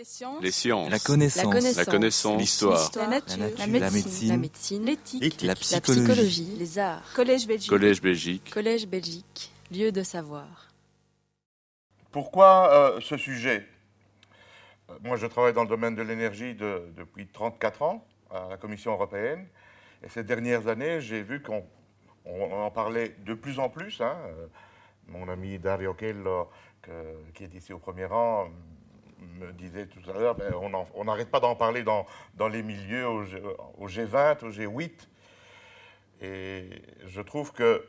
Les sciences. Les sciences. La connaissance. La connaissance. L'histoire. La. La nature. La La médecine. L'éthique. La La psychologie. psychologie. Les arts. Collège Belgique. Collège Belgique. Collège Belgique. Lieu de savoir. Pourquoi euh, ce sujet? Euh, Moi, je travaille dans le domaine de l'énergie de- depuis 34 ans à la Commission européenne. Et ces dernières années, j'ai vu qu'on on en parlait de plus en plus. hein. Euh, Mon ami Dario Kello, que- qui est ici au premier rang, me disait tout à l'heure, ben, on n'arrête pas d'en parler dans, dans les milieux au, G- au G20, au G8. Et je trouve que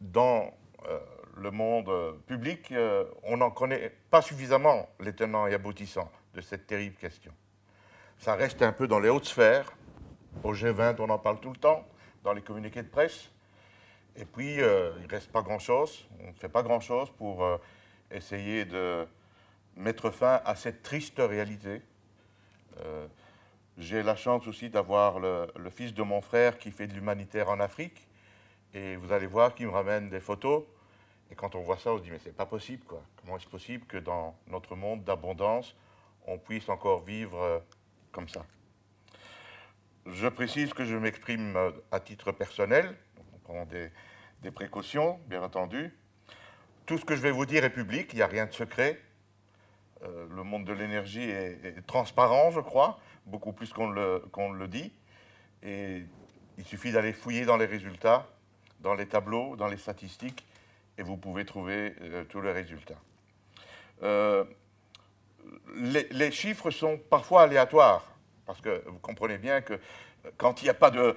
dans euh, le monde euh, public, euh, on n'en connaît pas suffisamment les tenants et aboutissants de cette terrible question. Ça reste un peu dans les hautes sphères. Au G20, on en parle tout le temps, dans les communiqués de presse. Et puis, il ne reste pas grand-chose. On ne fait pas grand-chose pour essayer de mettre fin à cette triste réalité. Euh, J'ai la chance aussi d'avoir le, fils de mon frère qui fait de l'humanitaire en Afrique. Et vous allez voir qu'il me ramène des photos. Et quand on voit ça, on se dit, mais c'est pas possible, quoi. Comment est-ce possible que dans notre monde d'abondance, on puisse encore vivre euh, comme ça? Je précise que je m'exprime euh, à titre personnel, on prend des, des précautions, bien entendu. Tout ce que je vais vous dire est public, il n'y a rien de secret. Euh, le monde de l'énergie est, transparent, je crois, beaucoup plus qu'on le, dit. Et il suffit d'aller fouiller dans les résultats, dans les tableaux, dans les statistiques, et vous pouvez trouver euh, tous les résultats. Euh, les, chiffres sont parfois aléatoires, parce que vous comprenez bien que quand il n'y a pas de,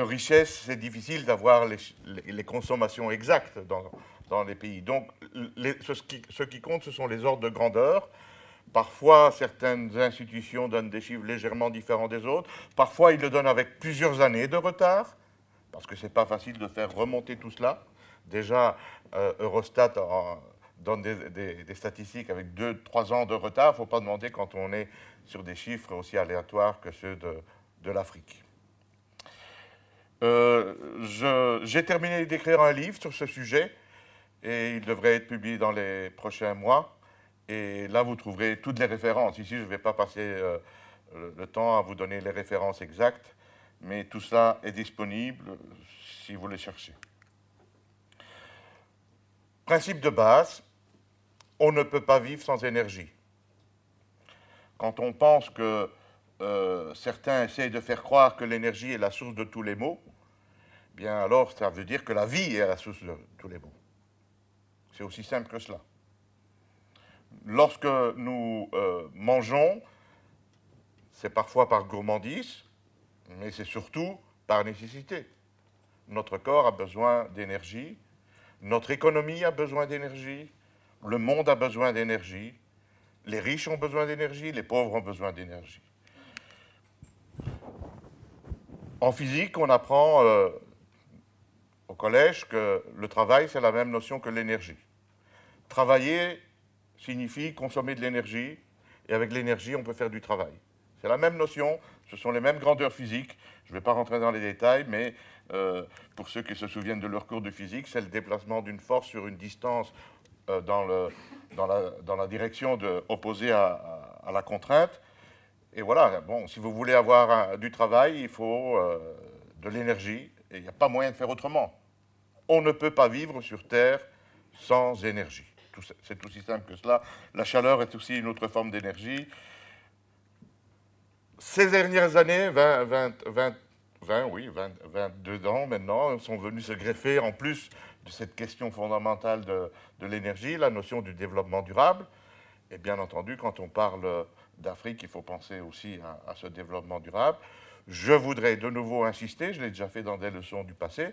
richesse, c'est difficile d'avoir les, consommations exactes dans, les pays. Donc, ce, qui, compte, ce sont les ordres de grandeur. Parfois, certaines institutions donnent des chiffres légèrement différents des autres. Parfois, ils le donnent avec plusieurs années de retard, parce que ce n'est pas facile de faire remonter tout cela. Déjà, euh, Eurostat donne des, des- statistiques avec deux, trois ans de retard. Il ne faut pas demander quand on est sur des chiffres aussi aléatoires que ceux de, de l'Afrique. Euh, J'ai terminé d'écrire un livre sur ce sujet et il devrait être publié dans les prochains mois. Et là, vous trouverez toutes les références. Ici, je ne vais pas passer euh, le, le temps à vous donner les références exactes, mais tout cela est disponible si vous les cherchez. Principe de base, on ne peut pas vivre sans énergie. Quand on pense que euh, certains essayent de faire croire que l'énergie est la source de tous les maux, bien alors ça veut dire que la vie est la source de tous les maux. C'est aussi simple que cela. Lorsque nous euh, mangeons, c'est parfois par gourmandise, mais c'est surtout par nécessité. Notre corps a besoin d'énergie, notre économie a besoin d'énergie, le monde a besoin d'énergie, les riches ont besoin d'énergie, les pauvres ont besoin d'énergie. En physique, on apprend euh, au collège que le travail, c'est la même notion que l'énergie. Travailler signifie consommer de l'énergie, et avec l'énergie, on peut faire du travail. C'est la même notion, ce sont les mêmes grandeurs physiques. Je ne vais pas rentrer dans les détails, mais euh, pour ceux qui se souviennent de leur cours de physique, c'est le déplacement d'une force sur une distance euh, dans, la, direction opposée à la contrainte. Et voilà, bon, si vous voulez avoir un- du travail, il faut euh, de l'énergie, et il n'y a pas moyen de faire autrement. On ne peut pas vivre sur Terre sans énergie. C'est aussi simple que cela. La chaleur est aussi une autre forme d'énergie. Ces dernières années, 20, 20, 20, 20, oui, 20, 22 ans maintenant, sont venus se greffer en plus de cette question fondamentale de, de l'énergie, la notion du développement durable. Et bien entendu, quand on parle d'Afrique, il faut penser aussi à, ce développement durable. Je voudrais de nouveau insister, je l'ai déjà fait dans des leçons du passé,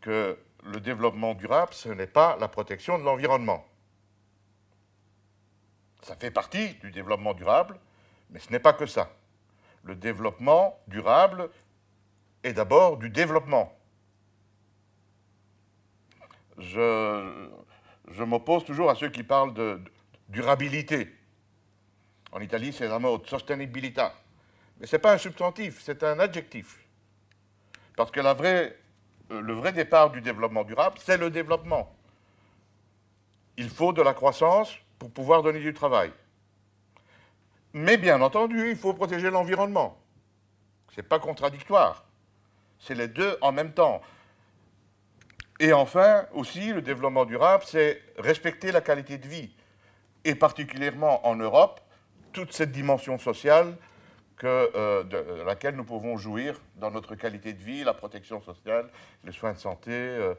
que le développement durable, ce n'est pas la protection de l'environnement. Ça fait partie du développement durable, mais ce n'est pas que ça. Le développement durable est d'abord du développement. Je, je m'oppose toujours à ceux qui parlent de durabilité. En Italie, c'est la mode, sostenibilità. Mais ce n'est pas un substantif, c'est un adjectif. Parce que euh, le vrai départ du développement durable, c'est le développement. Il faut de la croissance pour pouvoir donner du travail. Mais bien entendu, il faut protéger l'environnement. Ce n'est pas contradictoire. C'est les deux en même temps. Et enfin, aussi, le développement durable, c'est respecter la qualité de vie. Et particulièrement en Europe, toute cette dimension sociale euh, de, laquelle nous pouvons jouir dans notre qualité de vie, la protection sociale, les soins de santé euh,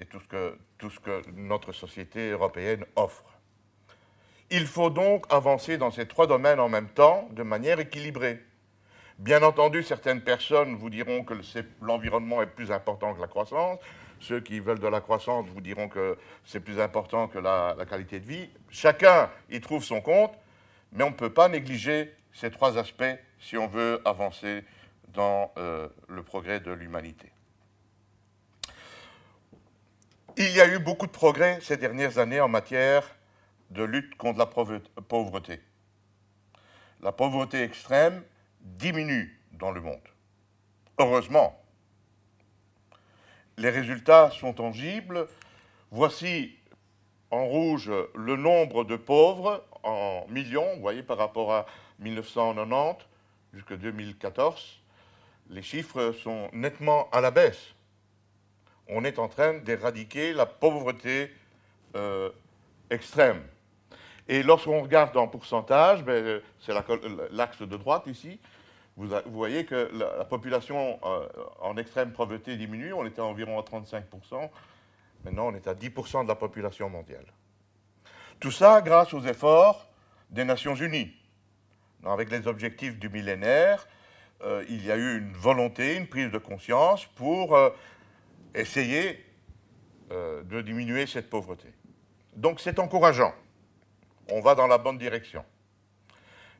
et tout ce que notre société européenne offre. Il faut donc avancer dans ces trois domaines en même temps, de manière équilibrée. Bien entendu, certaines personnes vous diront que l'environnement est plus important que la croissance. Ceux qui veulent de la croissance vous diront que c'est plus important que la, qualité de vie. Chacun y trouve son compte, mais on ne peut pas négliger ces trois aspects si on veut avancer dans euh, le progrès de l'humanité. Il y a eu beaucoup de progrès ces dernières années en matière de lutte contre la pauvreté. La pauvreté extrême diminue dans le monde. Heureusement. Les résultats sont tangibles. Voici en rouge le nombre de pauvres en millions, vous voyez, par rapport à 1990 jusqu'à 2014. Les chiffres sont nettement à la baisse. On est en train d'éradiquer la pauvreté euh, extrême. Et lorsqu'on regarde en pourcentage, ben, c'est l'axe de droite ici, vous, voyez que la, population euh, en extrême pauvreté diminue, on était environ à 35%, maintenant on est à 10% de la population mondiale. Tout ça grâce aux efforts des Nations Unies. Avec les objectifs du millénaire, euh, il y a eu une volonté, une prise de conscience pour euh, essayer de diminuer cette pauvreté. Donc c'est encourageant. On va dans la bonne direction.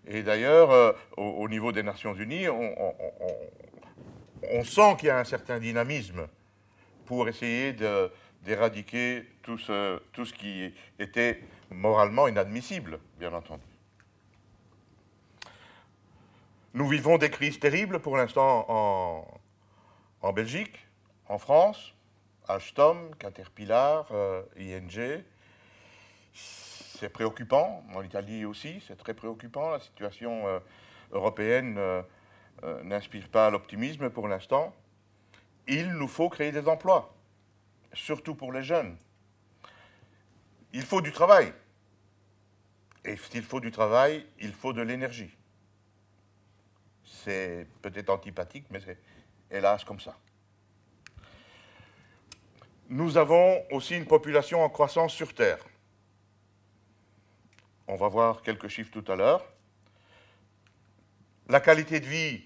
Et d'ailleurs, euh, au, niveau des Nations Unies, on, sent qu'il y a un certain dynamisme pour essayer d'éradiquer tout ce, tout ce qui était moralement inadmissible, bien entendu. Nous vivons des crises terribles pour l'instant en, Belgique, en France, Alstom, Caterpillar, euh, ING c'est préoccupant. En Italie aussi, c'est très préoccupant. La situation euh, européenne euh, n'inspire pas l'optimisme pour l'instant. Il nous faut créer des emplois, surtout pour les jeunes. Il faut du travail. Et s'il faut du travail, il faut de l'énergie. C'est peut-être antipathique, mais c'est hélas comme ça. Nous avons aussi une population en croissance sur Terre. On va voir quelques chiffres tout à l'heure. La qualité de vie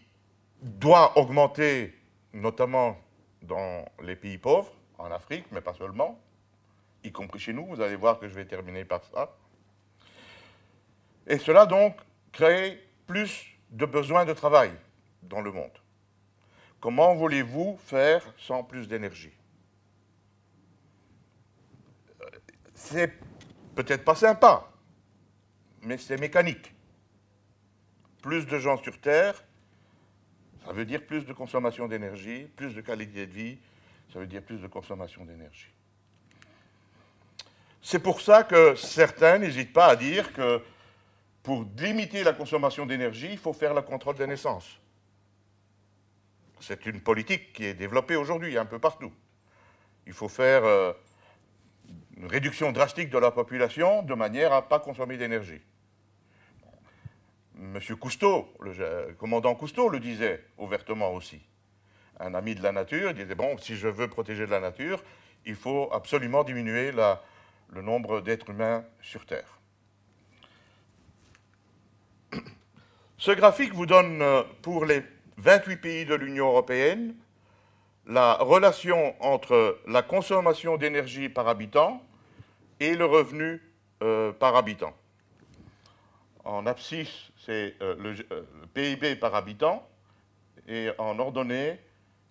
doit augmenter, notamment dans les pays pauvres, en Afrique, mais pas seulement, y compris chez nous. Vous allez voir que je vais terminer par ça. Et cela donc crée plus de besoins de travail dans le monde. Comment voulez-vous faire sans plus d'énergie? C'est peut-être pas sympa, mais c'est mécanique. Plus de gens sur Terre, ça veut dire plus de consommation d'énergie, plus de qualité de vie, ça veut dire plus de consommation d'énergie. C'est pour ça que certains n'hésitent pas à dire que pour limiter la consommation d'énergie, il faut faire le contrôle des naissances. C'est une politique qui est développée aujourd'hui un peu partout. Il faut faire euh, une réduction drastique de la population de manière à ne pas consommer d'énergie. M. Cousteau, le commandant Cousteau, le disait ouvertement aussi. Un ami de la nature, il disait, bon, si je veux protéger de la nature, il faut absolument diminuer le nombre d'êtres humains sur Terre. Ce graphique vous donne, euh, pour les 28 pays de l'Union européenne, la relation entre la consommation d'énergie par habitant et le revenu euh, par habitant. En abscisse, c'est euh, le, PIB par habitant, et en ordonnée,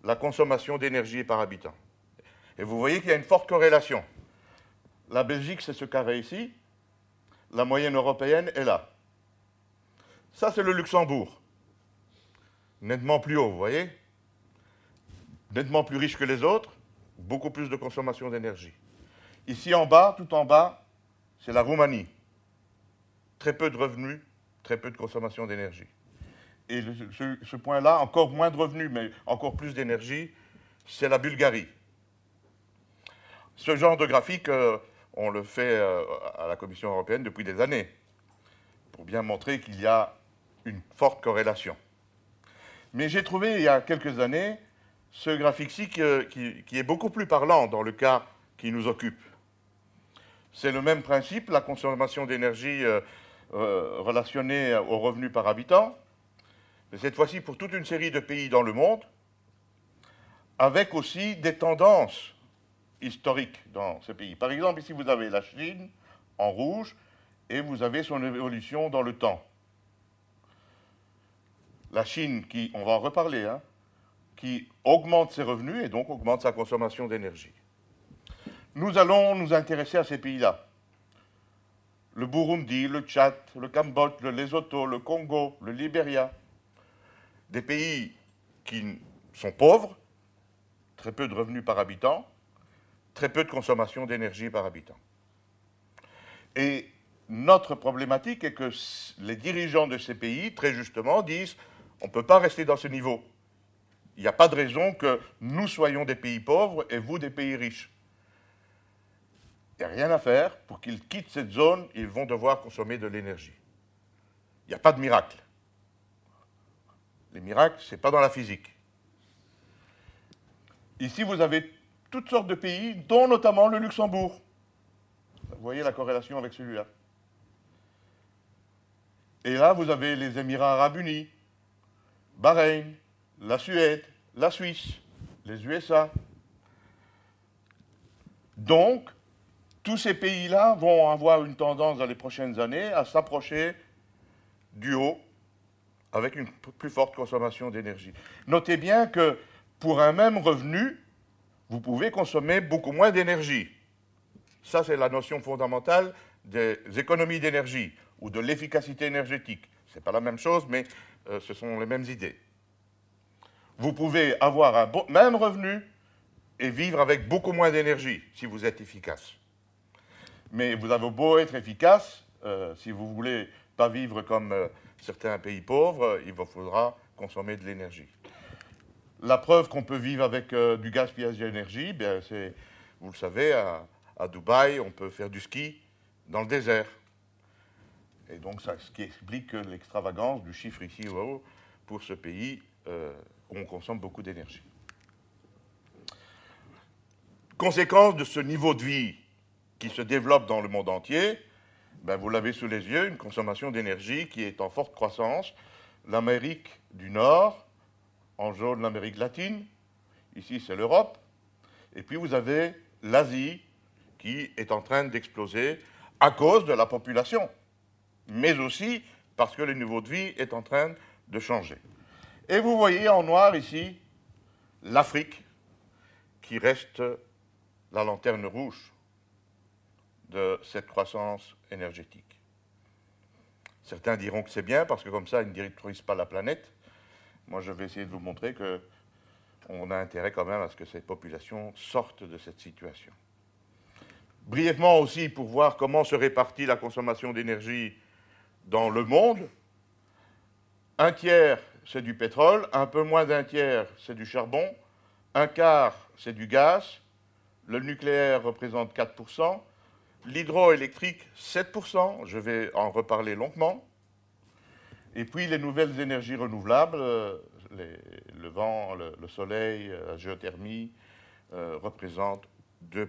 la consommation d'énergie par habitant. Et vous voyez qu'il y a une forte corrélation. La Belgique, c'est ce carré ici, la moyenne européenne est là. Ça, c'est le Luxembourg. Nettement plus haut, vous voyez Nettement plus riche que les autres, beaucoup plus de consommation d'énergie. Ici en bas, tout en bas, c'est la Roumanie. Très peu de revenus, très peu de consommation d'énergie. Et ce, point-là, encore moins de revenus, mais encore plus d'énergie, c'est la Bulgarie. Ce genre de graphique, euh, on le fait euh, à la Commission européenne depuis des années, pour bien montrer qu'il y a une forte corrélation. Mais j'ai trouvé il y a quelques années ce graphique-ci qui, qui, est beaucoup plus parlant dans le cas qui nous occupe. C'est le même principe, la consommation d'énergie euh, relationnée au revenu par habitant mais cette fois-ci pour toute une série de pays dans le monde, avec aussi des tendances historiques dans ces pays. Par exemple, ici vous avez la Chine en rouge et vous avez son évolution dans le temps. La Chine qui, on va en reparler, hein, qui augmente ses revenus et donc augmente sa consommation d'énergie. Nous allons nous intéresser à ces pays-là. Le Burundi, le Tchad, le Cambodge, le Lesotho, le Congo, le Libéria, des pays qui sont pauvres, très peu de revenus par habitant, très peu de consommation d'énergie par habitant. Et notre problématique est que les dirigeants de ces pays, très justement, disent on ne peut pas rester dans ce niveau. Il n'y a pas de raison que nous soyons des pays pauvres et vous des pays riches. Il n'y a rien à faire. Pour qu'ils quittent cette zone, ils vont devoir consommer de l'énergie. Il n'y a pas de miracle. Les miracles, ce n'est pas dans la physique. Ici, vous avez toutes sortes de pays, dont notamment le Luxembourg. Vous voyez la corrélation avec celui-là. Et là, vous avez les Émirats arabes unis, Bahreïn, la Suède, la Suisse, les USA. Donc, tous ces pays-là vont avoir une tendance dans les prochaines années à s'approcher du haut avec une plus forte consommation d'énergie. Notez bien que pour un même revenu, vous pouvez consommer beaucoup moins d'énergie. Ça, c'est la notion fondamentale des économies d'énergie ou de l'efficacité énergétique. Ce n'est pas la même chose, mais euh, ce sont les mêmes idées. Vous pouvez avoir un même revenu et vivre avec beaucoup moins d'énergie si vous êtes efficace. Mais vous avez beau être efficace, euh, si vous voulez pas vivre comme euh, certains pays pauvres, il vous faudra consommer de l'énergie. La preuve qu'on peut vivre avec du gaspillage d'énergie, bien c'est, vous le savez, à, Dubaï, on peut faire du ski dans le désert. Et donc, ça, ce qui explique l'extravagance du chiffre ici haut pour ce pays euh, où on consomme beaucoup d'énergie. Conséquence de ce niveau de vie qui se développe dans le monde entier, ben, vous l'avez sous les yeux, une consommation d'énergie qui est en forte croissance. L'Amérique du Nord, en jaune l'Amérique latine, ici c'est l'Europe, et puis vous avez l'Asie qui est en train d'exploser à cause de la population, mais aussi parce que le niveau de vie est en train de changer. Et vous voyez en noir ici l'Afrique qui reste la lanterne rouge de cette croissance énergétique. Certains diront que c'est bien parce que comme ça, ils ne détruisent pas la planète. Moi, je vais essayer de vous montrer que on a intérêt quand même à ce que ces populations sortent de cette situation. Brièvement aussi, pour voir comment se répartit la consommation d'énergie dans le monde, un tiers, c'est du pétrole, un peu moins d'un tiers, c'est du charbon, un quart, c'est du gaz, le nucléaire représente 4%, L'hydroélectrique, 7%, je vais en reparler longuement. Et puis les nouvelles énergies renouvelables, euh, le vent, le, soleil, euh, la géothermie, euh, représentent 2%.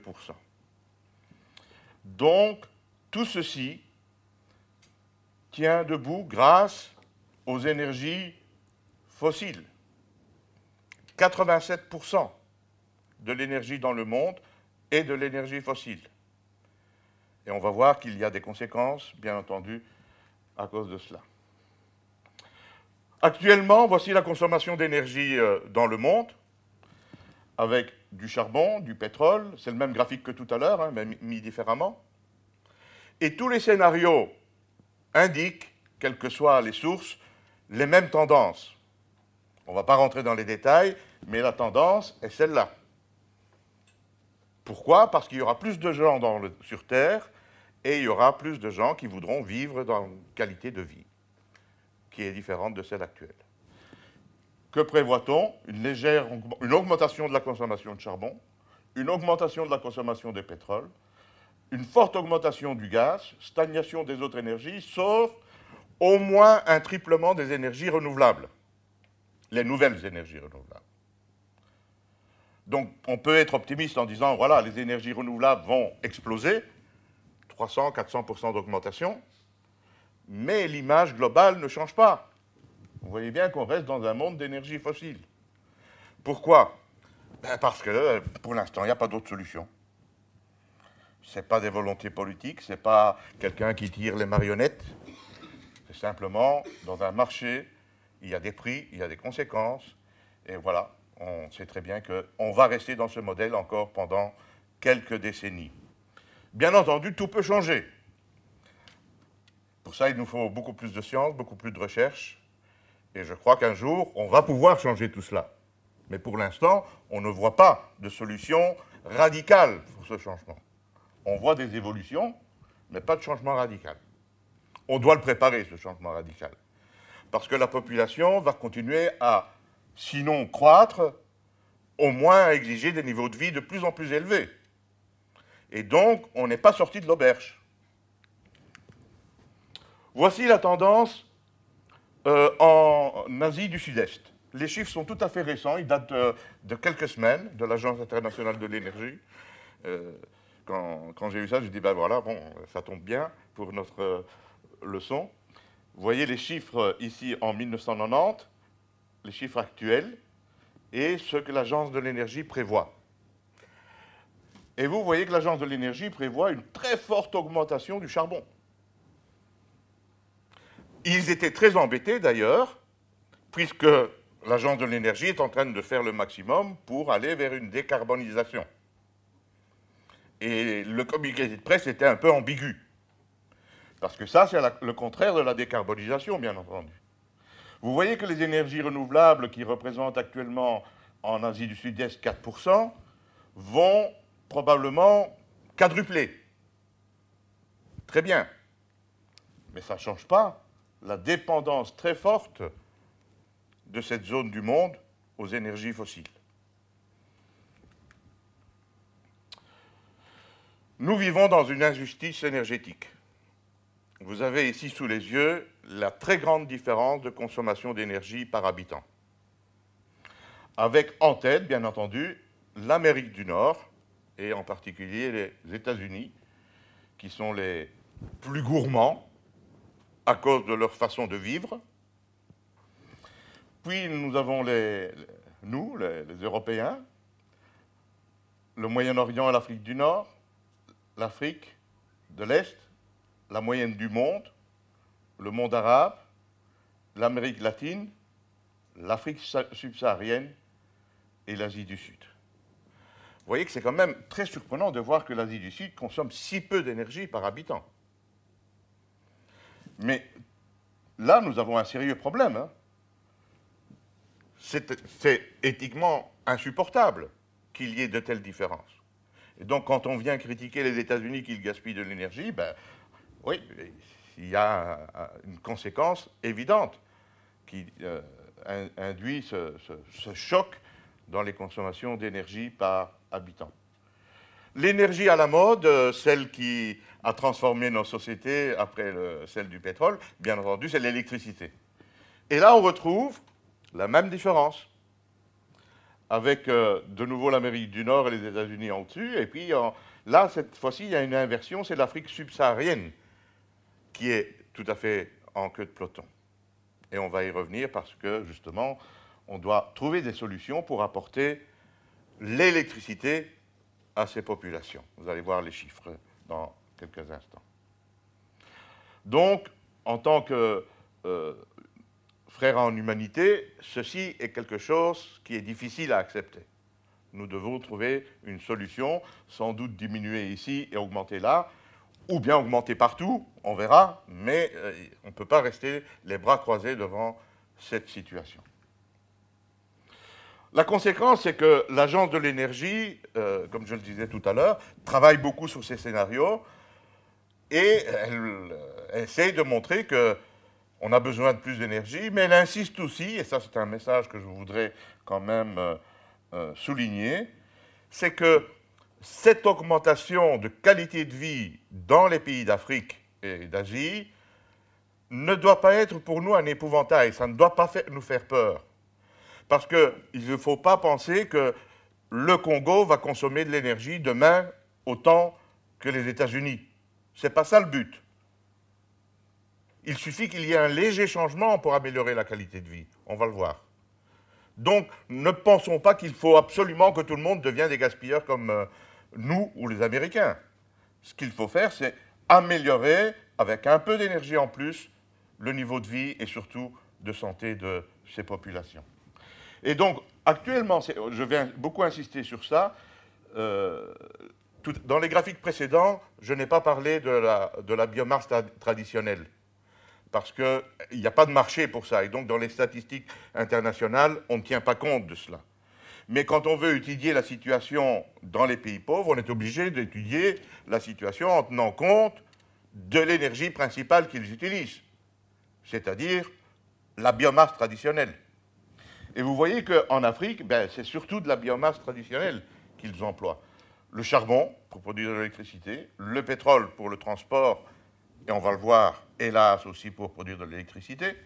Donc, tout ceci tient debout grâce aux énergies fossiles. 87% de l'énergie dans le monde est de l'énergie fossile. Et on va voir qu'il y a des conséquences, bien entendu, à cause de cela. Actuellement, voici la consommation d'énergie euh, dans le monde, avec du charbon, du pétrole, c'est le même graphique que tout à l'heure, hein, mais mis différemment. Et tous les scénarios indiquent, quelles que soient les sources, les mêmes tendances. On ne va pas rentrer dans les détails, mais la tendance est celle-là. Pourquoi? Parce qu'il y aura plus de gens sur Terre et il y aura plus de gens qui voudront vivre dans une qualité de vie. qui est différente de celle actuelle. Que prévoit-on? Une légère une augmentation de la consommation de charbon, une augmentation de la consommation de pétrole, une forte augmentation du gaz, stagnation des autres énergies, sauf au moins un triplement des énergies renouvelables, les nouvelles énergies renouvelables. Donc on peut être optimiste en disant, voilà, les énergies renouvelables vont exploser, 300, 400% d'augmentation, mais l'image globale ne change pas. Vous voyez bien qu'on reste dans un monde d'énergie fossile. Pourquoi? Ben, Parce que pour l'instant, il n'y a pas d'autre solution. Ce n'est pas des volontés politiques, ce n'est pas quelqu'un qui tire les marionnettes. C'est simplement, dans un marché, il y a des prix, il y a des conséquences. Et voilà, on sait très bien qu'on va rester dans ce modèle encore pendant quelques décennies. Bien entendu, tout peut changer. Pour ça, il nous faut beaucoup plus de science, beaucoup plus de recherche. Et je crois qu'un jour, on va pouvoir changer tout cela. Mais pour l'instant, on ne voit pas de solution radicale pour ce changement. On voit des évolutions, mais pas de changement radical. On doit le préparer, ce changement radical. Parce que la population va continuer à sinon croître, au moins à exiger des niveaux de vie de plus en plus élevés. Et donc, on n'est pas sorti de l'auberge. Voici la tendance euh, en Asie du Sud-Est. Les chiffres sont tout à fait récents, ils datent de, quelques semaines de l'Agence internationale de l'énergie. Euh, quand, j'ai vu ça, j'ai dit, ben voilà, bon, ça tombe bien pour notre euh, leçon. Vous voyez les chiffres ici en 1990, les chiffres actuels et ce que l'Agence de l'énergie prévoit. Et vous voyez que l'Agence de l'énergie prévoit une très forte augmentation du charbon. Ils étaient très embêtés d'ailleurs, puisque l'Agence de l'énergie est en train de faire le maximum pour aller vers une décarbonisation. Et le communiqué de presse était un peu ambigu. Parce que ça, c'est le contraire de la décarbonisation, bien entendu. Vous voyez que les énergies renouvelables, qui représentent actuellement en Asie du Sud-Est 4%, vont probablement quadrupler. Très bien. Mais ça ne change pas la dépendance très forte de cette zone du monde aux énergies fossiles. Nous vivons dans une injustice énergétique. Vous avez ici sous les yeux la très grande différence de consommation d'énergie par habitant. Avec en tête, bien entendu, l'Amérique du Nord, et en particulier les États-Unis, qui sont les plus gourmands à cause de leur façon de vivre. Puis nous avons les, nous, les, les Européens, le Moyen-Orient et l'Afrique du Nord, l'Afrique de l'Est, la moyenne du monde, le monde arabe, l'Amérique latine, l'Afrique subsaharienne et l'Asie du Sud. Vous voyez que c'est quand même très surprenant de voir que l'Asie du Sud consomme si peu d'énergie par habitant. Mais là, nous avons un sérieux problème. Hein. C'est éthiquement insupportable qu'il y ait de telles différences. Et donc, quand on vient critiquer les États-Unis qui gaspillent de l'énergie, ben, oui, il y a une conséquence évidente qui euh, induit ce, choc dans les consommations d'énergie par habitant. L'énergie à la mode, euh, celle qui a transformé nos sociétés après celle du pétrole, bien entendu, c'est l'électricité. Et là, on retrouve la même différence avec euh, de nouveau l'Amérique du Nord et les États-Unis en dessus. Et puis là, cette fois-ci, il y a une inversion, c'est l'Afrique subsaharienne qui est tout à fait en queue de peloton. Et on va y revenir parce que, justement, on doit trouver des solutions pour apporter l'électricité à ces populations. Vous allez voir les chiffres dans quelques instants. Donc, en tant que euh, frère en humanité, ceci est quelque chose qui est difficile à accepter. Nous devons trouver une solution, sans doute diminuer ici et augmenter là, ou bien augmenter partout, on verra, mais euh, on ne peut pas rester les bras croisés devant cette situation. La conséquence, c'est que l'agence de l'énergie, euh, comme je le disais tout à l'heure, travaille beaucoup sur ces scénarios et elle, essaie de montrer que on a besoin de plus d'énergie, mais elle insiste aussi, et ça c'est un message que je voudrais quand même euh, euh, souligner, c'est que cette augmentation de qualité de vie dans les pays d'Afrique et d'Asie ne doit pas être pour nous un épouvantail, ça ne doit pas nous faire peur. Parce qu'il ne faut pas penser que le Congo va consommer de l'énergie demain autant que les États-Unis. Ce n'est pas ça le but. Il suffit qu'il y ait un léger changement pour améliorer la qualité de vie. On va le voir. Donc, ne pensons pas qu'il faut absolument que tout le monde devienne des gaspilleurs comme euh, nous ou les Américains. Ce qu'il faut faire, c'est améliorer, avec un peu d'énergie en plus, le niveau de vie et surtout de santé de ces populations. Et donc, actuellement, je viens beaucoup insister sur ça, euh, dans les graphiques précédents, je n'ai pas parlé de la biomasse traditionnelle, parce qu'il n'y a pas de marché pour ça, et donc dans les statistiques internationales, on ne tient pas compte de cela. Mais quand on veut étudier la situation dans les pays pauvres, on est obligé d'étudier la situation en tenant compte de l'énergie principale qu'ils utilisent, c'est-à-dire la biomasse traditionnelle. Et vous voyez qu'en Afrique, ben, c'est surtout de la biomasse traditionnelle qu'ils emploient. Le charbon pour produire de l'électricité, le pétrole pour le transport, et on va le voir, hélas aussi pour produire de l'électricité,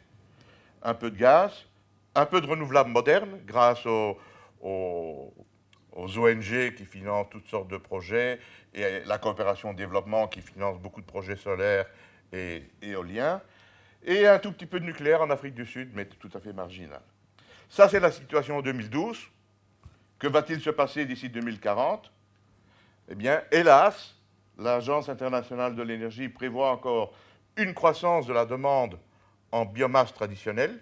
un peu de gaz, un peu de renouvelables modernes grâce aux, aux, ONG qui financent toutes sortes de projets et la coopération au développement qui finance beaucoup de projets solaires et éoliens, et un tout petit peu de nucléaire en Afrique du Sud, mais tout à fait marginal. Ça, c'est la situation en 2012. Que va-t-il se passer d'ici 2040 Eh bien, hélas, l'Agence internationale de l'énergie prévoit encore une croissance de la demande en biomasse traditionnelle,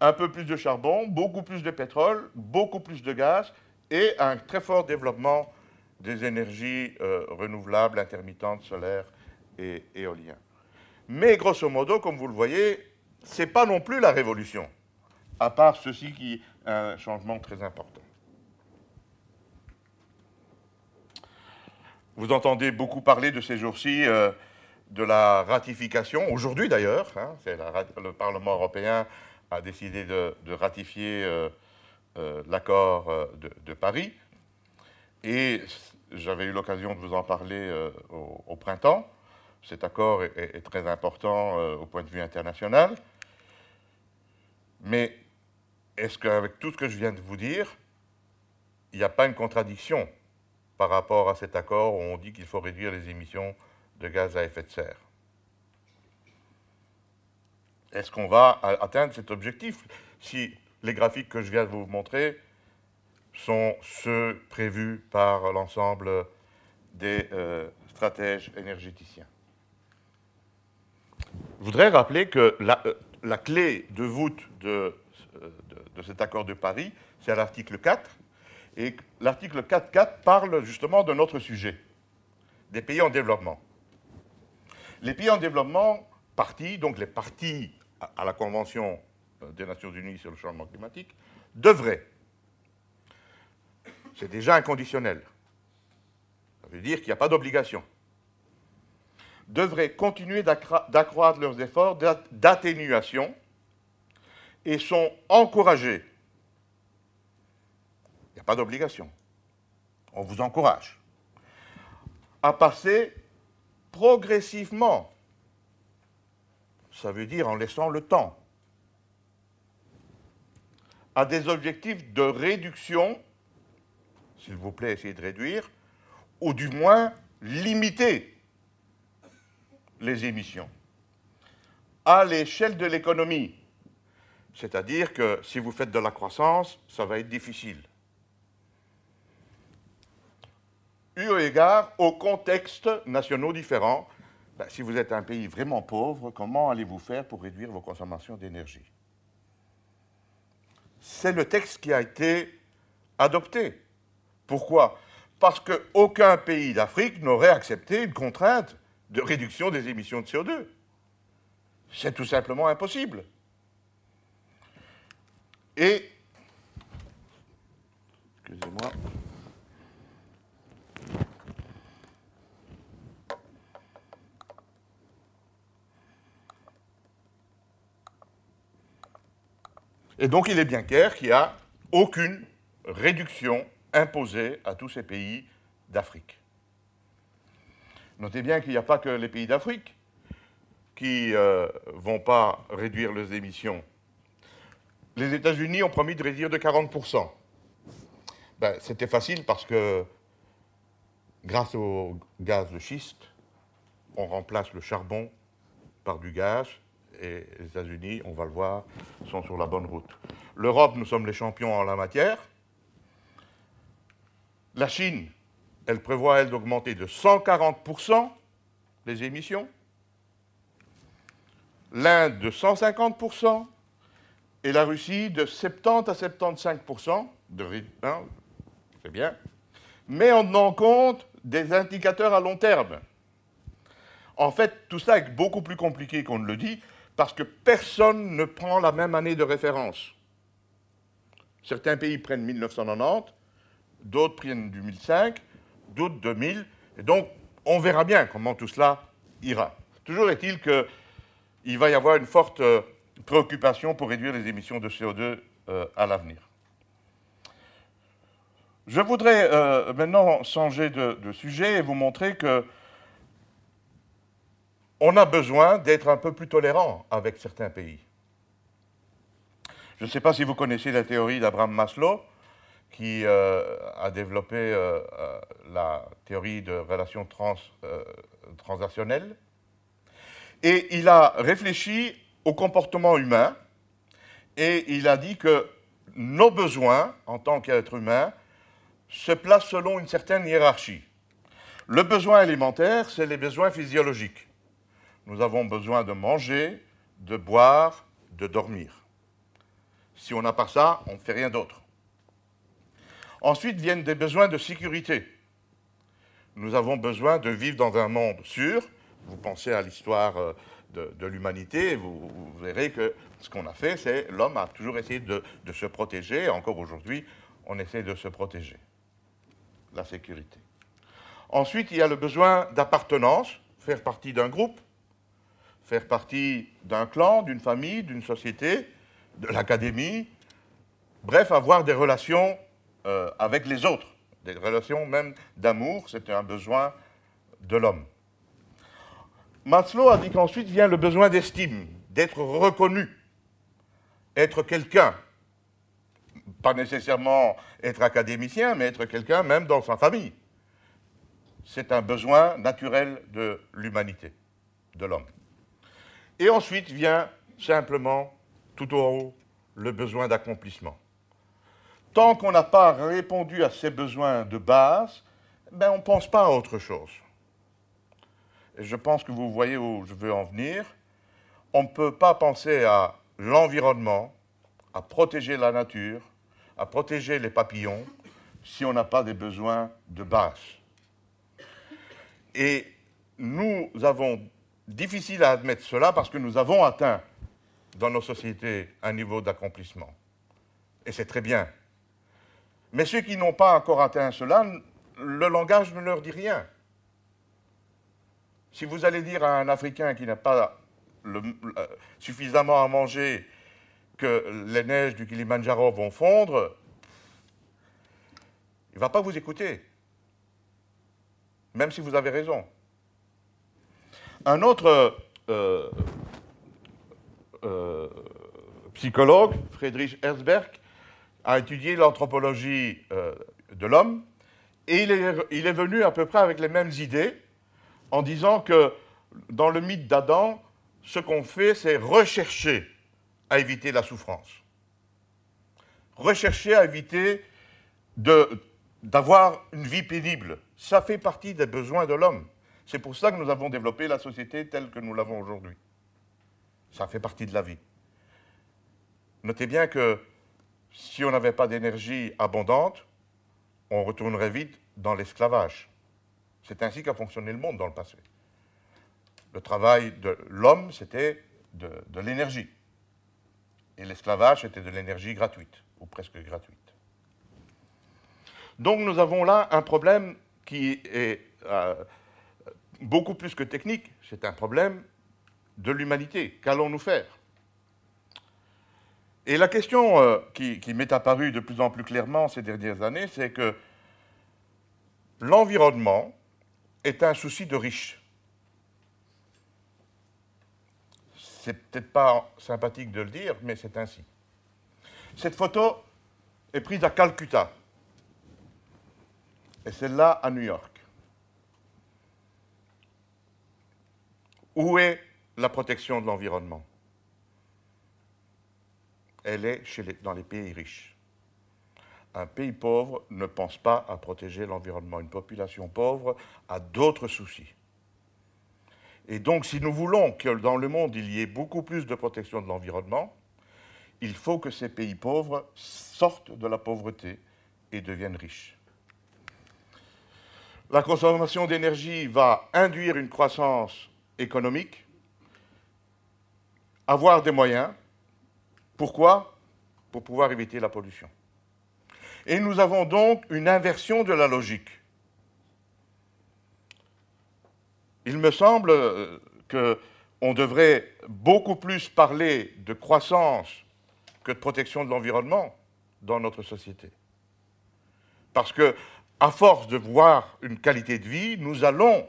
un peu plus de charbon, beaucoup plus de pétrole, beaucoup plus de gaz et un très fort développement des énergies euh, renouvelables, intermittentes, solaires et éoliennes. Mais grosso modo, comme vous le voyez, ce n'est pas non plus la révolution, à part ceci qui est un changement très important. Vous entendez beaucoup parler de ces jours-ci euh, de la ratification, aujourd'hui d'ailleurs, hein, le Parlement européen a décidé de, ratifier euh, euh, l'accord de, Paris. Et j'avais eu l'occasion de vous en parler au, printemps. Cet accord est, très important au point de vue international. Mais est-ce qu'avec tout ce que je viens de vous dire, il n'y a pas une contradiction par rapport à cet accord où on dit qu'il faut réduire les émissions de gaz à effet de serre. Est-ce qu'on va atteindre cet objectif si les graphiques que je viens de vous montrer sont ceux prévus par l'ensemble des euh, stratèges énergéticiens? Je voudrais rappeler que la, euh, clé de voûte de, euh, de, cet accord de Paris, c'est à l'article 4, et l'article 4.4 parle justement de notre sujet, des pays en développement. Les pays en développement, partis, donc les partis à la Convention euh, des Nations Unies sur le changement climatique, devrait, c'est déjà inconditionnel, ça veut dire qu'il n'y a pas d'obligation, devraient continuer d'accroître leurs efforts d'atténuation et sont encouragés. Pas d'obligation. On vous encourage à passer progressivement ça veut dire en laissant le temps, à des objectifs de réduction, s'il vous plaît, essayez de réduire, ou du moins limiter les émissions à l'échelle de l'économie. C'est-à-dire que si vous faites de la croissance, ça va être difficile. Eu égard aux contextes nationaux différents ben, si vous êtes un pays vraiment pauvre, comment allez-vous faire pour réduire vos consommations d'énergie? C'est le texte qui a été adopté. Pourquoi? Parce qu'aucun pays d'Afrique n'aurait accepté une contrainte de réduction des émissions de CO2. C'est tout simplement impossible. Et, excusez-moi, Et donc il est bien clair qu'il n'y a aucune réduction imposée à tous ces pays d'Afrique. Notez bien qu'il n'y a pas que les pays d'Afrique qui ne euh, vont pas réduire leurs émissions. Les États-Unis ont promis de réduire de 40%. Ben, C'était facile parce que grâce au gaz de schiste, on remplace le charbon par du gaz et les États-Unis, on va le voir, sont sur la bonne route. L'Europe, nous sommes les champions en la matière. La Chine, elle prévoit, elle, d'augmenter de 140% les émissions. L'Inde de 150% et la Russie de 70 à 75% de rythme. C'est bien. Mais en tenant compte des indicateurs à long terme. En fait, tout ça est beaucoup plus compliqué qu'on ne le dit, parce que personne ne prend la même année de référence. Certains pays prennent 1990, d'autres prennent 2005, d'autres 2000, et donc on verra bien comment tout cela ira. Toujours est-il qu'il va y avoir une forte euh, préoccupation pour réduire les émissions de CO2 euh, à l'avenir. Je voudrais euh, maintenant changer de, de, sujet et vous montrer que on a besoin d'être un peu plus tolérant avec certains pays. Je ne sais pas si vous connaissez la théorie d'Abraham Maslow, qui euh, a développé euh, euh, la théorie de relations transactionnelles. Et il a réfléchi au comportement humain et il a dit que nos besoins, en tant qu'êtres humains, se placent selon une certaine hiérarchie. Le besoin alimentaire, c'est les besoins physiologiques nous avons besoin de manger, de boire, de dormir. Si on n'a pas ça, on ne fait rien d'autre. Ensuite viennent des besoins de sécurité. Nous avons besoin de vivre dans un monde sûr. Vous pensez à l'histoire euh, de, l'humanité, vous, verrez que ce qu'on a fait, c'est l'homme a toujours essayé de, de se protéger. Encore aujourd'hui, on essaie de se protéger. La sécurité. Ensuite, il y a le besoin d'appartenance, faire partie d'un groupe faire partie d'un clan, d'une famille, d'une société, de l'académie, bref, avoir des relations euh, avec les autres, des relations même d'amour, c'était un besoin de l'homme. Maslow a dit qu'ensuite vient le besoin d'estime, d'être reconnu, être quelqu'un, pas nécessairement être académicien, mais être quelqu'un même dans sa famille. C'est un besoin naturel de l'humanité, de l'homme. Et ensuite vient simplement, tout au haut, le besoin d'accomplissement. Tant qu'on n'a pas répondu à ces besoins de base, ben on ne pense pas à autre chose. Et je pense que vous voyez où je veux en venir. On ne peut pas penser à l'environnement, à protéger la nature, à protéger les papillons, si on n'a pas des besoins de base. Et nous avons difficile à admettre cela parce que nous avons atteint dans nos sociétés un niveau d'accomplissement. Et c'est très bien. Mais ceux qui n'ont pas encore atteint cela, le langage ne leur dit rien. Si vous allez dire à un Africain qui n'a pas suffisamment à manger que les neiges du Kilimanjaro vont fondre, il ne va pas vous écouter, même si vous avez raison. Un autre euh, euh, psychologue, Friedrich Herzberg, a étudié l'anthropologie euh, de l'homme et il est, il est, venu à peu près avec les mêmes idées en disant que dans le mythe d'Adam, ce qu'on fait, c'est rechercher à éviter la souffrance. Rechercher à éviter d'avoir une vie pénible. Ça fait partie des besoins de l'homme. C'est pour ça que nous avons développé la société telle que nous l'avons aujourd'hui. Ça fait partie de la vie. Notez bien que si on n'avait pas d'énergie abondante, on retournerait vite dans l'esclavage. C'est ainsi qu'a fonctionné le monde dans le passé. Le travail de l'homme, c'était de, l'énergie. Et l'esclavage, c'était de l'énergie gratuite, ou presque gratuite. Donc nous avons là un problème qui est euh, beaucoup plus que technique, c'est un problème de l'humanité. Qu'allons-nous faire? Et la question euh, qui, qui m'est apparue de plus en plus clairement ces dernières années, c'est que l'environnement est un souci de riches. C'est peut-être pas sympathique de le dire, mais c'est ainsi. Cette photo est prise à Calcutta et celle-là à New York. Où est la protection de l'environnement? Elle est dans les pays riches. Un pays pauvre ne pense pas à protéger l'environnement. Une population pauvre a d'autres soucis. Et donc, si nous voulons que dans le monde, il y ait beaucoup plus de protection de l'environnement, il faut que ces pays pauvres sortent de la pauvreté et deviennent riches. La consommation d'énergie va induire une croissance économique, avoir des moyens. Pourquoi? Pour pouvoir éviter la pollution. Et nous avons donc une inversion de la logique. Il me semble euh, qu'on devrait beaucoup plus parler de croissance que de protection de l'environnement dans notre société. Parce que, à force de voir une qualité de vie, nous allons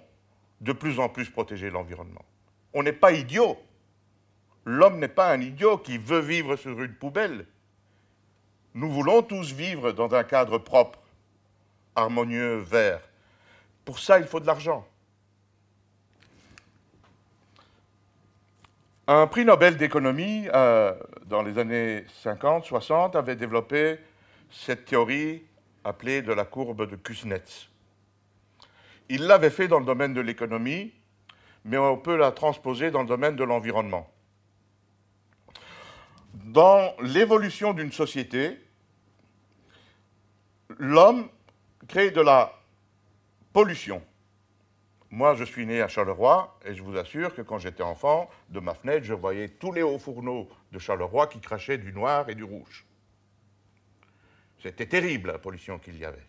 de plus en plus protéger l'environnement. On n'est pas idiot. L'homme n'est pas un idiot qui veut vivre sur une poubelle. Nous voulons tous vivre dans un cadre propre, harmonieux, vert. Pour ça, il faut de l'argent. Un prix Nobel d'économie, euh, dans les années 50-60, avait développé cette théorie appelée de la courbe de Kuznets. Il l'avait fait dans le domaine de l'économie, mais on peut la transposer dans le domaine de l'environnement. Dans l'évolution d'une société, l'homme crée de la pollution. Moi, je suis né à Charleroi et je vous assure que quand j'étais enfant, de ma fenêtre, je voyais tous les hauts fourneaux de Charleroi qui crachaient du noir et du rouge. C'était terrible la pollution qu'il y avait.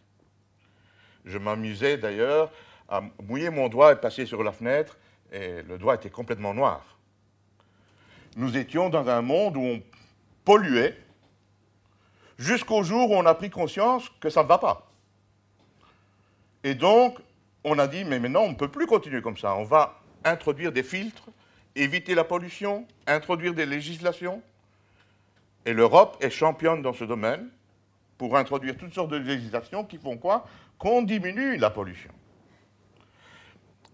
Je m'amusais d'ailleurs à mouiller mon doigt et passer sur la fenêtre et le doigt était complètement noir. Nous étions dans un monde où on polluait jusqu'au jour où on a pris conscience que ça ne va pas. Et donc, on a dit, mais maintenant, on ne peut plus continuer comme ça. On va introduire des filtres, éviter la pollution, introduire des législations. Et l'Europe est championne dans ce domaine pour introduire toutes sortes de législations qui font quoi Qu'on diminue la pollution.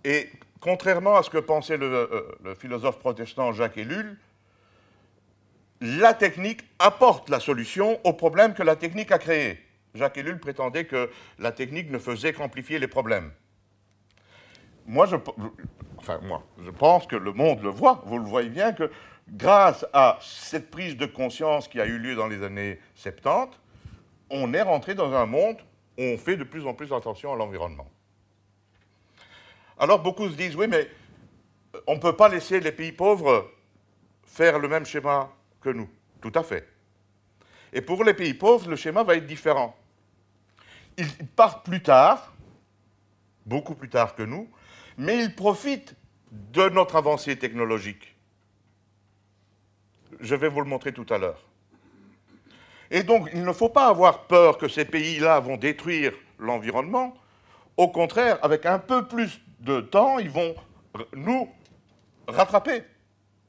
Et contrairement à ce que pensait le, euh, le philosophe protestant Jacques Ellul, la technique apporte la solution au problème que la technique a créé. Jacques Ellul prétendait que la technique ne faisait qu'amplifier les problèmes. Moi enfin, moi, je pense que le monde le voit, vous le voyez bien, que grâce à cette prise de conscience qui a eu lieu dans les années 70, on est rentré dans un monde où on fait de plus en plus attention à l'environnement. Alors beaucoup se disent, oui, mais on ne peut pas laisser les pays pauvres faire le même schéma que nous. Tout à fait. Et pour les pays pauvres, le schéma va être différent. Ils partent plus tard, beaucoup plus tard que nous, mais ils profitent de notre avancée technologique. Je vais vous le montrer tout à l'heure. Et donc, il ne faut pas avoir peur que ces pays-là vont détruire l'environnement. Au contraire, avec un peu plus de temps, ils vont nous rattraper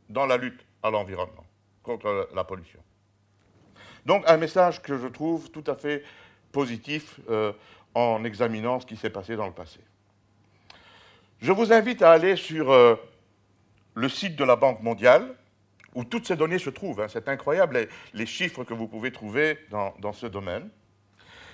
dans la lutte à l'environnement, contre la pollution. Donc, un message que je trouve tout à fait positif euh, en examinant ce qui s'est passé dans le passé. Je vous invite à aller sur euh, le site de la Banque mondiale, où toutes ces données se trouvent. Hein. C'est incroyable les, chiffres que vous pouvez trouver dans, ce domaine.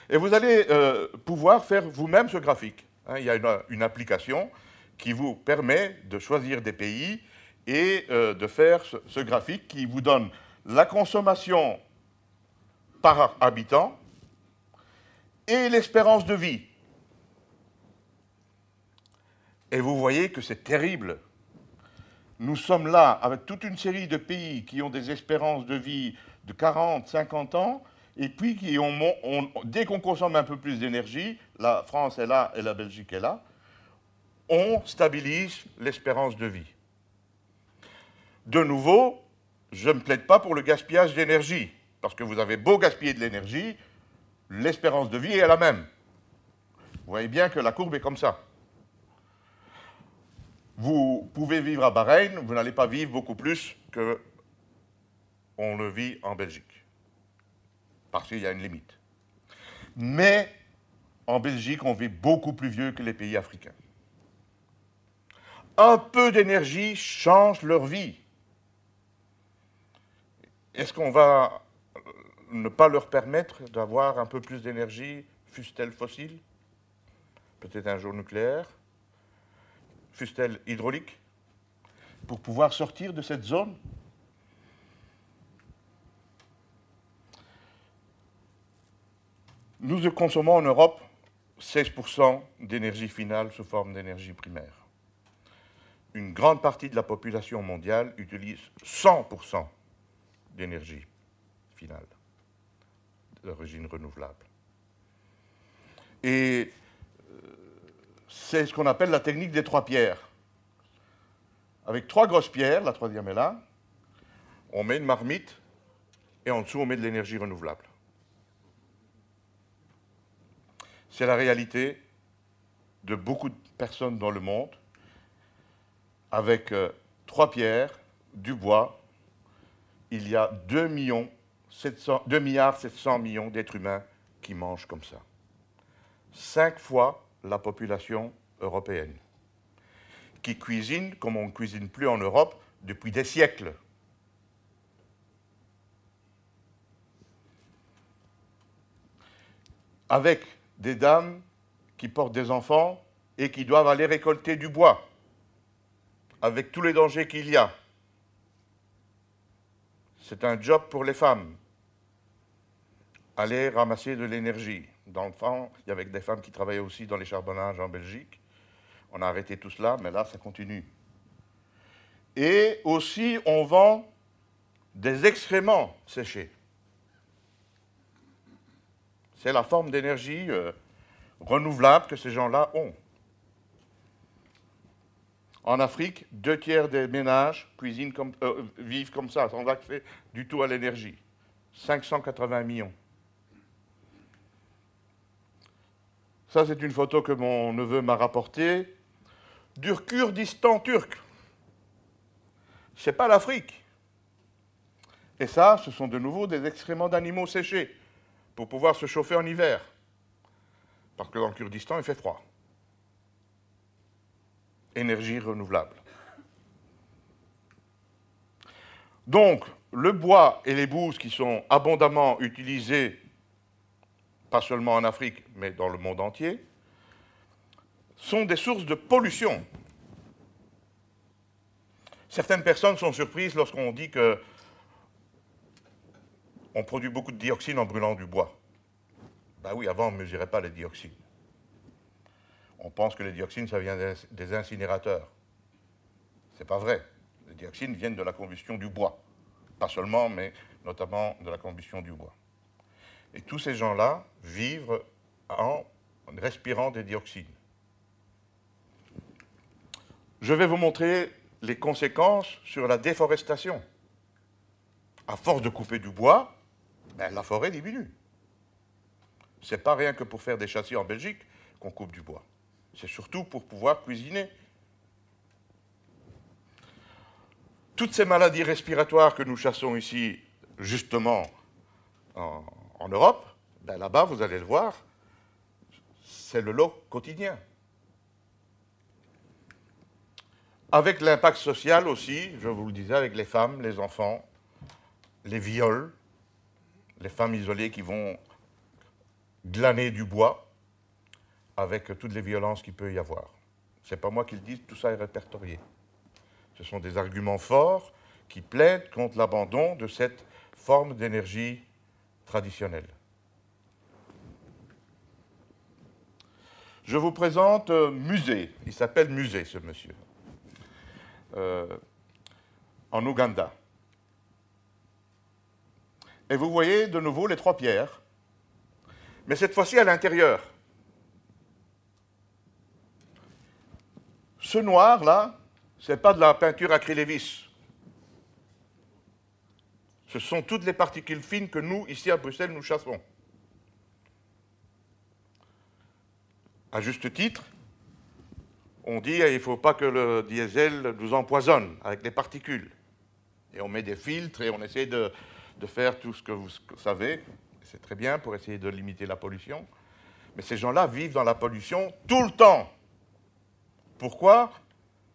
Et vous allez euh, pouvoir faire vous-même ce graphique. Hein. Il y a une, application qui vous permet de choisir des pays et euh, de faire ce, graphique qui vous donne la consommation par habitant et l'espérance de vie. Et vous voyez que c'est terrible nous sommes là avec toute une série de pays qui ont des espérances de vie de 40, 50 ans, et puis qui ont, on, dès qu'on consomme un peu plus d'énergie, la France est là et la Belgique est là, on stabilise l'espérance de vie. De nouveau, je ne plaide pas pour le gaspillage d'énergie. Parce que vous avez beau gaspiller de l'énergie, l'espérance de vie est la même. Vous voyez bien que la courbe est comme ça. Vous pouvez vivre à Bahreïn, vous n'allez pas vivre beaucoup plus que on le vit en Belgique. Parce qu'il y a une limite. Mais en Belgique, on vit beaucoup plus vieux que les pays africains. Un peu d'énergie change leur vie. Est-ce qu'on va ne pas leur permettre d'avoir un peu plus d'énergie, fût-elle fossile Peut-être un jour nucléaire? Hydraulique Pour pouvoir sortir de cette zone? Nous consommons en Europe 16% d'énergie finale sous forme d'énergie primaire. Une grande partie de la population mondiale utilise 100% d'énergie finale d'origine renouvelable. Et euh, c'est ce qu'on appelle la technique des trois pierres. Avec trois grosses pierres, la troisième est là, on met une marmite et en dessous on met de l'énergie renouvelable. C'est la réalité de beaucoup de personnes dans le monde, avec euh, trois pierres, du bois, il y a 2, millions 700, 2 milliards 700 millions d'êtres humains qui mangent comme ça. Cinq fois la population européenne, qui cuisine comme on ne cuisine plus en Europe depuis des siècles. Avec des dames qui portent des enfants et qui doivent aller récolter du bois, avec tous les dangers qu'il y a. C'est un job pour les femmes. Aller ramasser de l'énergie. Dans le fond, il y avait des femmes qui travaillaient aussi dans les charbonnages en Belgique. On a arrêté tout cela, mais là, ça continue. Et aussi, on vend des excréments séchés. C'est la forme d'énergie euh, renouvelable que ces gens-là ont. En Afrique, deux tiers des ménages cuisinent comme, euh, vivent comme ça, sans accès du tout à l'énergie. 580 millions. Ça, c'est une photo que mon neveu m'a rapportée du Kurdistan turc. C'est pas l'Afrique. Et ça, ce sont de nouveau des excréments d'animaux séchés pour pouvoir se chauffer en hiver. Parce que dans le Kurdistan, il fait froid. Énergie renouvelable. Donc, le bois et les bouses qui sont abondamment utilisés, pas seulement en Afrique, mais dans le monde entier, sont des sources de pollution. Certaines personnes sont surprises lorsqu'on dit que on produit beaucoup de dioxine en brûlant du bois. Ben oui, avant, on ne mesurait pas les dioxines. On pense que les dioxines, ça vient des incinérateurs. Ce n'est pas vrai. Les dioxines viennent de la combustion du bois. Pas seulement, mais notamment de la combustion du bois. Et tous ces gens-là vivent en respirant des dioxines. Je vais vous montrer les conséquences sur la déforestation. À force de couper du bois, ben, la forêt diminue. Ce n'est pas rien que pour faire des châssis en Belgique qu'on coupe du bois. C'est surtout pour pouvoir cuisiner. Toutes ces maladies respiratoires que nous chassons ici, justement en, Europe, ben là-bas, vous allez le voir, c'est le lot quotidien. Avec l'impact social aussi, je vous le disais, avec les femmes, les enfants, les viols, les femmes isolées qui vont glaner du bois avec toutes les violences qu'il peut y avoir. Ce n'est pas moi qui le dis, tout ça est répertorié. Ce sont des arguments forts qui plaident contre l'abandon de cette forme d'énergie traditionnelle. Je vous présente euh, Musée. Il s'appelle Musée, ce monsieur. Euh, en Ouganda. Et vous voyez de nouveau les trois pierres, mais cette fois-ci à l'intérieur. Ce noir-là, ce n'est pas de la peinture acrylévis. Ce sont toutes les particules fines que nous, ici à Bruxelles, nous chassons. À juste titre, on dit qu'il ne faut pas que le diesel nous empoisonne avec les particules. Et on met des filtres et on essaie de, faire tout ce que vous savez. C'est très bien pour essayer de limiter la pollution. Mais ces gens-là vivent dans la pollution tout le temps. Pourquoi?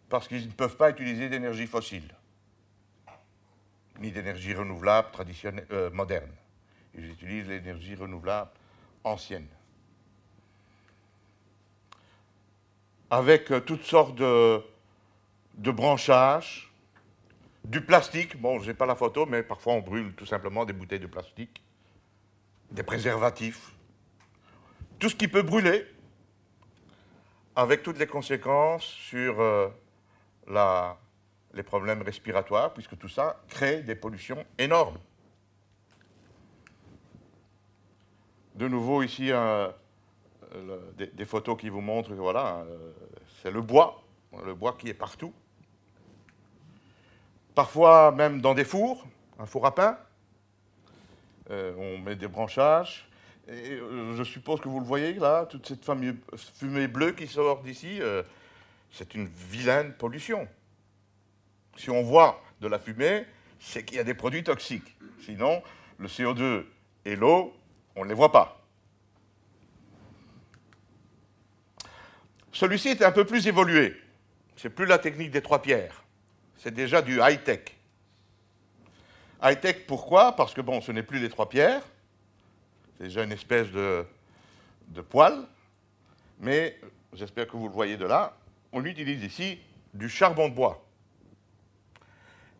Parce qu'ils ne peuvent pas utiliser d'énergie fossile, d'énergie renouvelable traditionnelle, euh, moderne. Ils utilisent l'énergie renouvelable ancienne. Avec euh, toutes sortes de, branchages, du plastique, bon, je n'ai pas la photo, mais parfois on brûle tout simplement des bouteilles de plastique, des préservatifs, tout ce qui peut brûler, avec toutes les conséquences sur euh, les problèmes respiratoires, puisque tout ça crée des pollutions énormes. De nouveau, ici, euh, des, photos qui vous montrent que voilà, euh, c'est le bois, le bois qui est partout parfois même dans des fours, un four à pain. Euh, on met des branchages. Je suppose que vous le voyez là, toute cette fumée bleue qui sort d'ici, c'est une vilaine pollution. Si on voit de la fumée, c'est qu'il y a des produits toxiques. Sinon, le CO2 et l'eau, on ne les voit pas. Celui-ci est un peu plus évolué. C'est plus la technique des trois pierres c'est déjà du high-tech. High-tech, pourquoi? Parce que, bon, ce n'est plus les trois pierres, c'est déjà une espèce de, de poêle, mais j'espère que vous le voyez de là, on utilise ici du charbon de bois.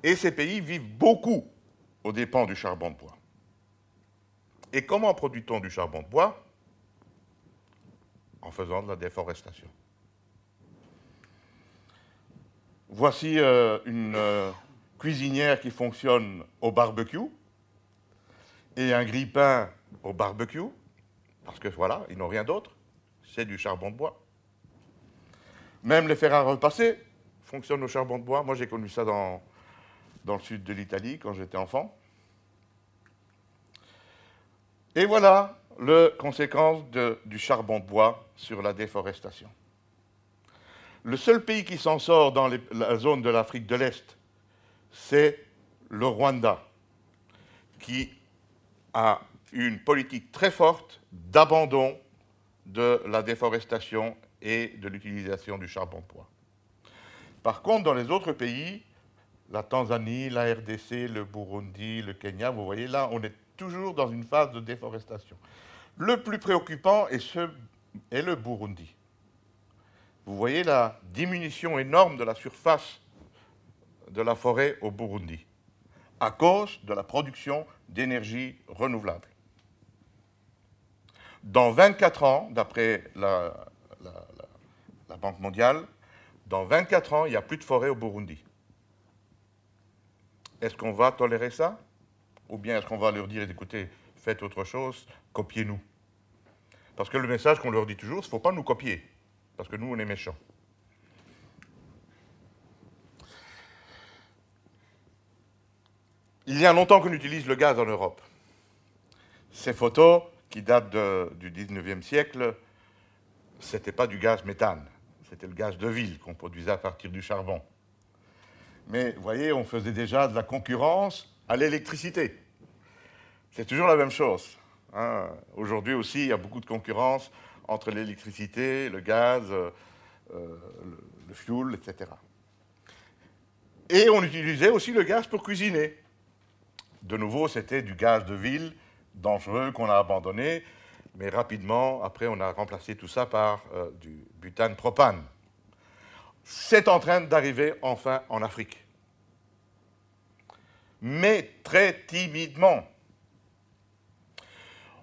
Et ces pays vivent beaucoup aux dépens du charbon de bois. Et comment produit-on du charbon de bois? En faisant de la déforestation. Voici euh, une euh, cuisinière qui fonctionne au barbecue et un grille-pain au barbecue, parce que voilà, ils n'ont rien d'autre, c'est du charbon de bois. Même les fer à repasser fonctionnent au charbon de bois. Moi, j'ai connu ça dans, dans le sud de l'Italie quand j'étais enfant. Et voilà les conséquences du charbon de bois sur la déforestation. Le seul pays qui s'en sort dans la zone de l'Afrique de l'Est, c'est le Rwanda, qui a une politique très forte d'abandon de la déforestation et de l'utilisation du charbon de bois. Par contre, dans les autres pays, la Tanzanie, la RDC, le Burundi, le Kenya, vous voyez là, on est toujours dans une phase de déforestation. Le plus préoccupant est, le Burundi vous voyez la diminution énorme de la surface de la forêt au Burundi à cause de la production d'énergie renouvelable. Dans 24 ans, d'après la, Banque mondiale, dans 24 ans, il n'y a plus de forêt au Burundi. Est-ce qu'on va tolérer ça? Ou bien est-ce qu'on va leur dire, écoutez, faites autre chose, copiez-nous Parce que le message qu'on leur dit toujours, il ne faut pas nous copier parce que nous, on est méchants. Il y a longtemps qu'on utilise le gaz en Europe. Ces photos, qui datent du 19e siècle, ce n'était pas du gaz méthane, c'était le gaz de ville qu'on produisait à partir du charbon. Mais vous voyez, on faisait déjà de la concurrence à l'électricité. C'est toujours la même chose. Hein. Aujourd'hui aussi, il y a beaucoup de concurrence entre l'électricité, le gaz, euh, euh, le, fuel, etc. Et on utilisait aussi le gaz pour cuisiner. De nouveau, c'était du gaz de ville, dangereux, qu'on a abandonné, mais rapidement, après, on a remplacé tout ça par euh, du butane propane. C'est en train d'arriver enfin en Afrique. Mais très timidement.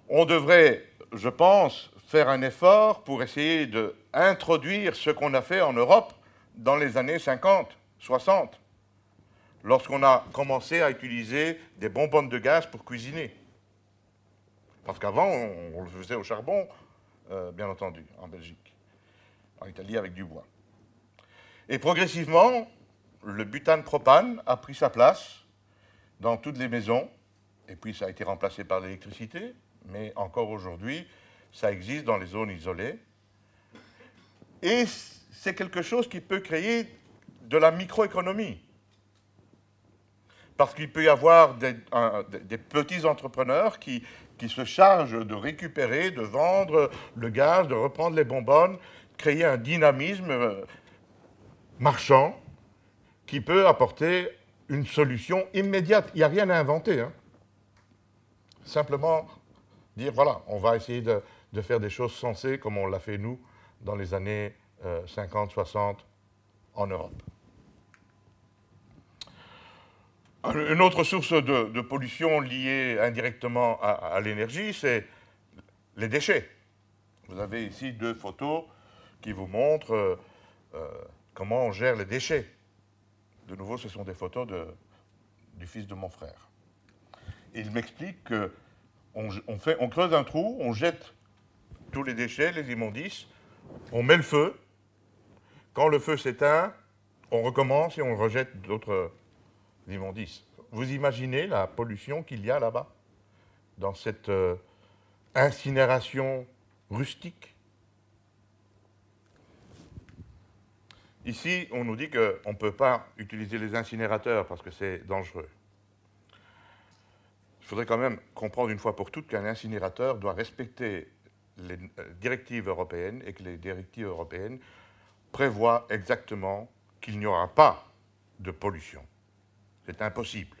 On devrait, je pense, faire un effort pour essayer d'introduire ce qu'on a fait en Europe dans les années 50, 60, lorsqu'on a commencé à utiliser des bonbonnes de gaz pour cuisiner. Parce qu'avant, on, le faisait au charbon, euh, bien entendu, en Belgique, en Italie avec du bois. Et progressivement, le butane propane a pris sa place dans toutes les maisons et puis ça a été remplacé par l'électricité, mais encore aujourd'hui, ça existe dans les zones isolées. Et c'est quelque chose qui peut créer de la microéconomie. Parce qu'il peut y avoir des, petits entrepreneurs qui, qui, se chargent de récupérer, de vendre le gaz, de reprendre les bonbonnes, créer un dynamisme euh, marchand qui peut apporter une solution immédiate. Il n'y a rien à inventer. Hein. Simplement dire, voilà, on va essayer de, faire des choses sensées comme on l'a fait nous dans les années 50, euh, 60 en Europe. Une autre source de, pollution liée indirectement à, l'énergie, c'est les déchets. Vous avez ici deux photos qui vous montrent euh, euh, comment on gère les déchets. De nouveau, ce sont des photos du fils de mon frère. il m'explique qu'on on creuse un trou, on jette tous les déchets, les immondices, on met le feu. Quand le feu s'éteint, on recommence et on rejette d'autres immondices. Vous imaginez la pollution qu'il y a là-bas, dans cette euh, incinération rustique? Ici, on nous dit qu'on ne peut pas utiliser les incinérateurs parce que c'est dangereux. Il faudrait quand même comprendre une fois pour toutes qu'un incinérateur doit respecter les euh, directives européennes et que les directives européennes prévoient exactement qu'il n'y aura pas de pollution. C'est impossible.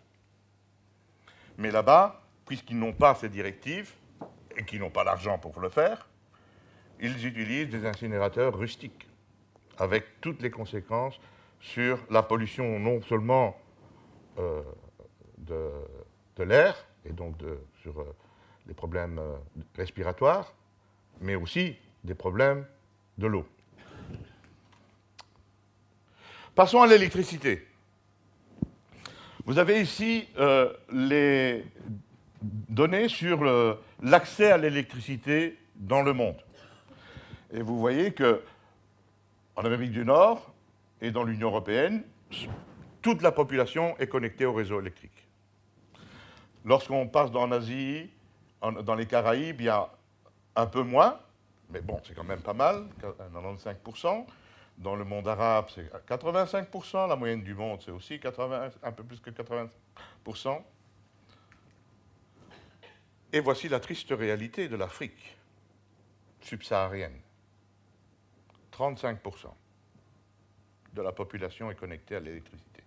Mais là-bas, puisqu'ils n'ont pas ces directives et qu'ils n'ont pas l'argent pour le faire, ils utilisent des incinérateurs rustiques, avec toutes les conséquences sur la pollution non seulement euh, de, l'air, et donc sur euh, les problèmes respiratoires, mais aussi des problèmes de l'eau. Passons à l'électricité. Vous avez ici euh, les données sur l'accès à l'électricité dans le monde. Et vous voyez que en Amérique du Nord et dans l'Union européenne, toute la population est connectée au réseau électrique. Lorsqu'on passe dans l'Asie, dans les Caraïbes, il y a un peu moins, mais bon, c'est quand même pas mal, 95%. Dans le monde arabe, c'est 85%. La moyenne du monde, c'est aussi 80, un peu plus que 80%. Et voici la triste réalité de l'Afrique subsaharienne. 35% de la population est connectée à l'électricité.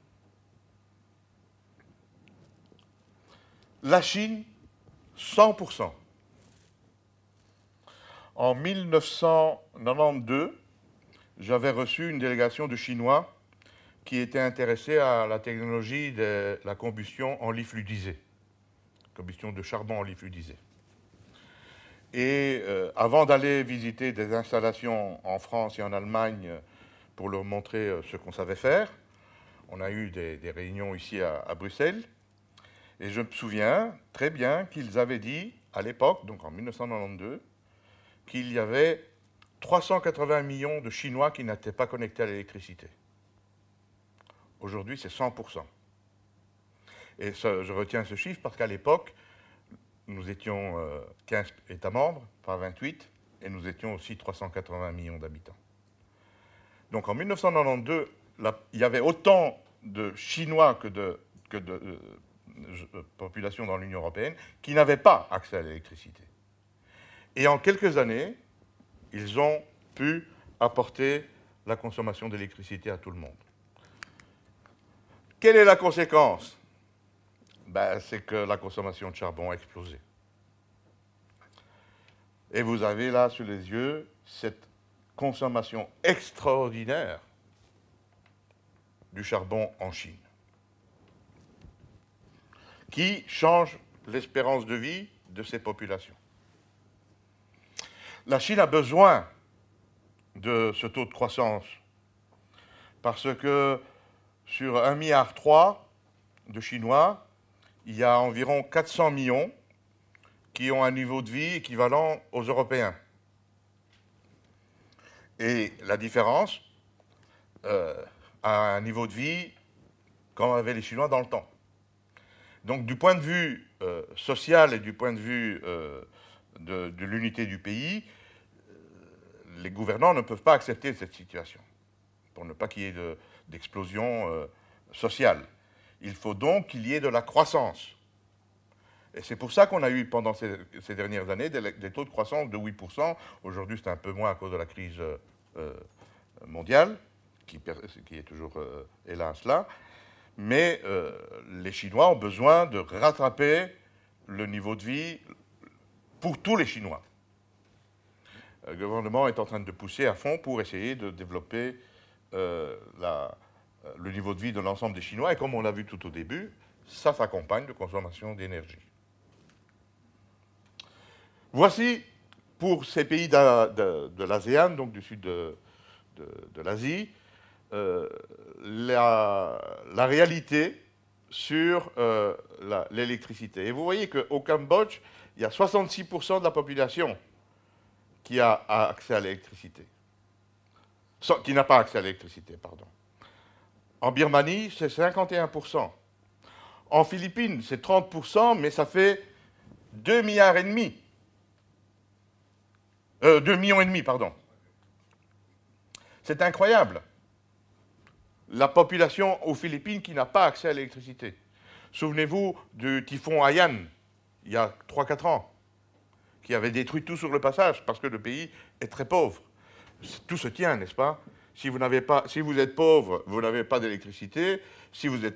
La Chine, 100%. En 1992, j'avais reçu une délégation de Chinois qui étaient intéressés à la technologie de la combustion en lit fluidisé, combustion de charbon en lit fluidisé. Et euh, avant d'aller visiter des installations en France et en Allemagne pour leur montrer euh, ce qu'on savait faire, on a eu des, réunions ici à, Bruxelles. Et je me souviens très bien qu'ils avaient dit, à l'époque, donc en 1992, qu'il y avait 380 millions de Chinois qui n'étaient pas connectés à l'électricité. Aujourd'hui, c'est 100%. Et je retiens ce chiffre parce qu'à l'époque, nous étions 15 euh, États membres, pas 28, et nous étions aussi 380 millions d'habitants. Donc en 1992, il y avait autant de Chinois que de, que de euh, population dans l'Union européenne qui n'avaient pas accès à l'électricité. Et en quelques années, ils ont pu apporter la consommation d'électricité à tout le monde. Quelle est la conséquence? Ben, C'est que la consommation de charbon a explosé. Et vous avez là sous les yeux cette consommation extraordinaire du charbon en Chine, qui change l'espérance de vie de ces populations. La Chine a besoin de ce taux de croissance parce que sur 1,3 milliard de Chinois, il y a environ 400 millions qui ont un niveau de vie équivalent aux Européens. Et la différence euh, a un niveau de vie comme avaient les Chinois dans le temps. Donc du point de vue euh, social et du point de vue de, l'unité du pays, les gouvernants ne peuvent pas accepter cette situation, pour ne pas qu'il y ait d'explosion sociale. Il faut donc qu'il y ait de la croissance. Et c'est pour ça qu'on a eu pendant ces, dernières années des, taux de croissance de 8%. Aujourd'hui, c'est un peu moins à cause de la crise euh, mondiale, qui, est toujours, euh, hélas, là. Mais euh, les Chinois ont besoin de rattraper le niveau de vie pour tous les Chinois. Le gouvernement est en train de pousser à fond pour essayer de développer la, le niveau de vie de l'ensemble des Chinois. Et comme on l'a vu tout au début, ça s'accompagne de consommation d'énergie. Voici, pour ces pays de, l'ASEAN, donc du sud de, l'Asie, euh, la, réalité sur euh, l'électricité. Et vous voyez qu'au Cambodge, il y a 66% de la population qui a accès à l'électricité. Qui n'a pas accès à l'électricité, pardon. En Birmanie, c'est 51%. En Philippines, c'est 30%, mais ça fait 2 milliards et demi. Euh, 2 millions et demi, pardon. C'est incroyable. La population aux Philippines qui n'a pas accès à l'électricité. Souvenez-vous du typhon Haiyan, il y a 3-4 ans, qui avait détruit tout sur le passage parce que le pays est très pauvre. Tout se tient, n'est-ce pas? Si vous, pas, si vous êtes pauvre, vous n'avez pas d'électricité. Si vous êtes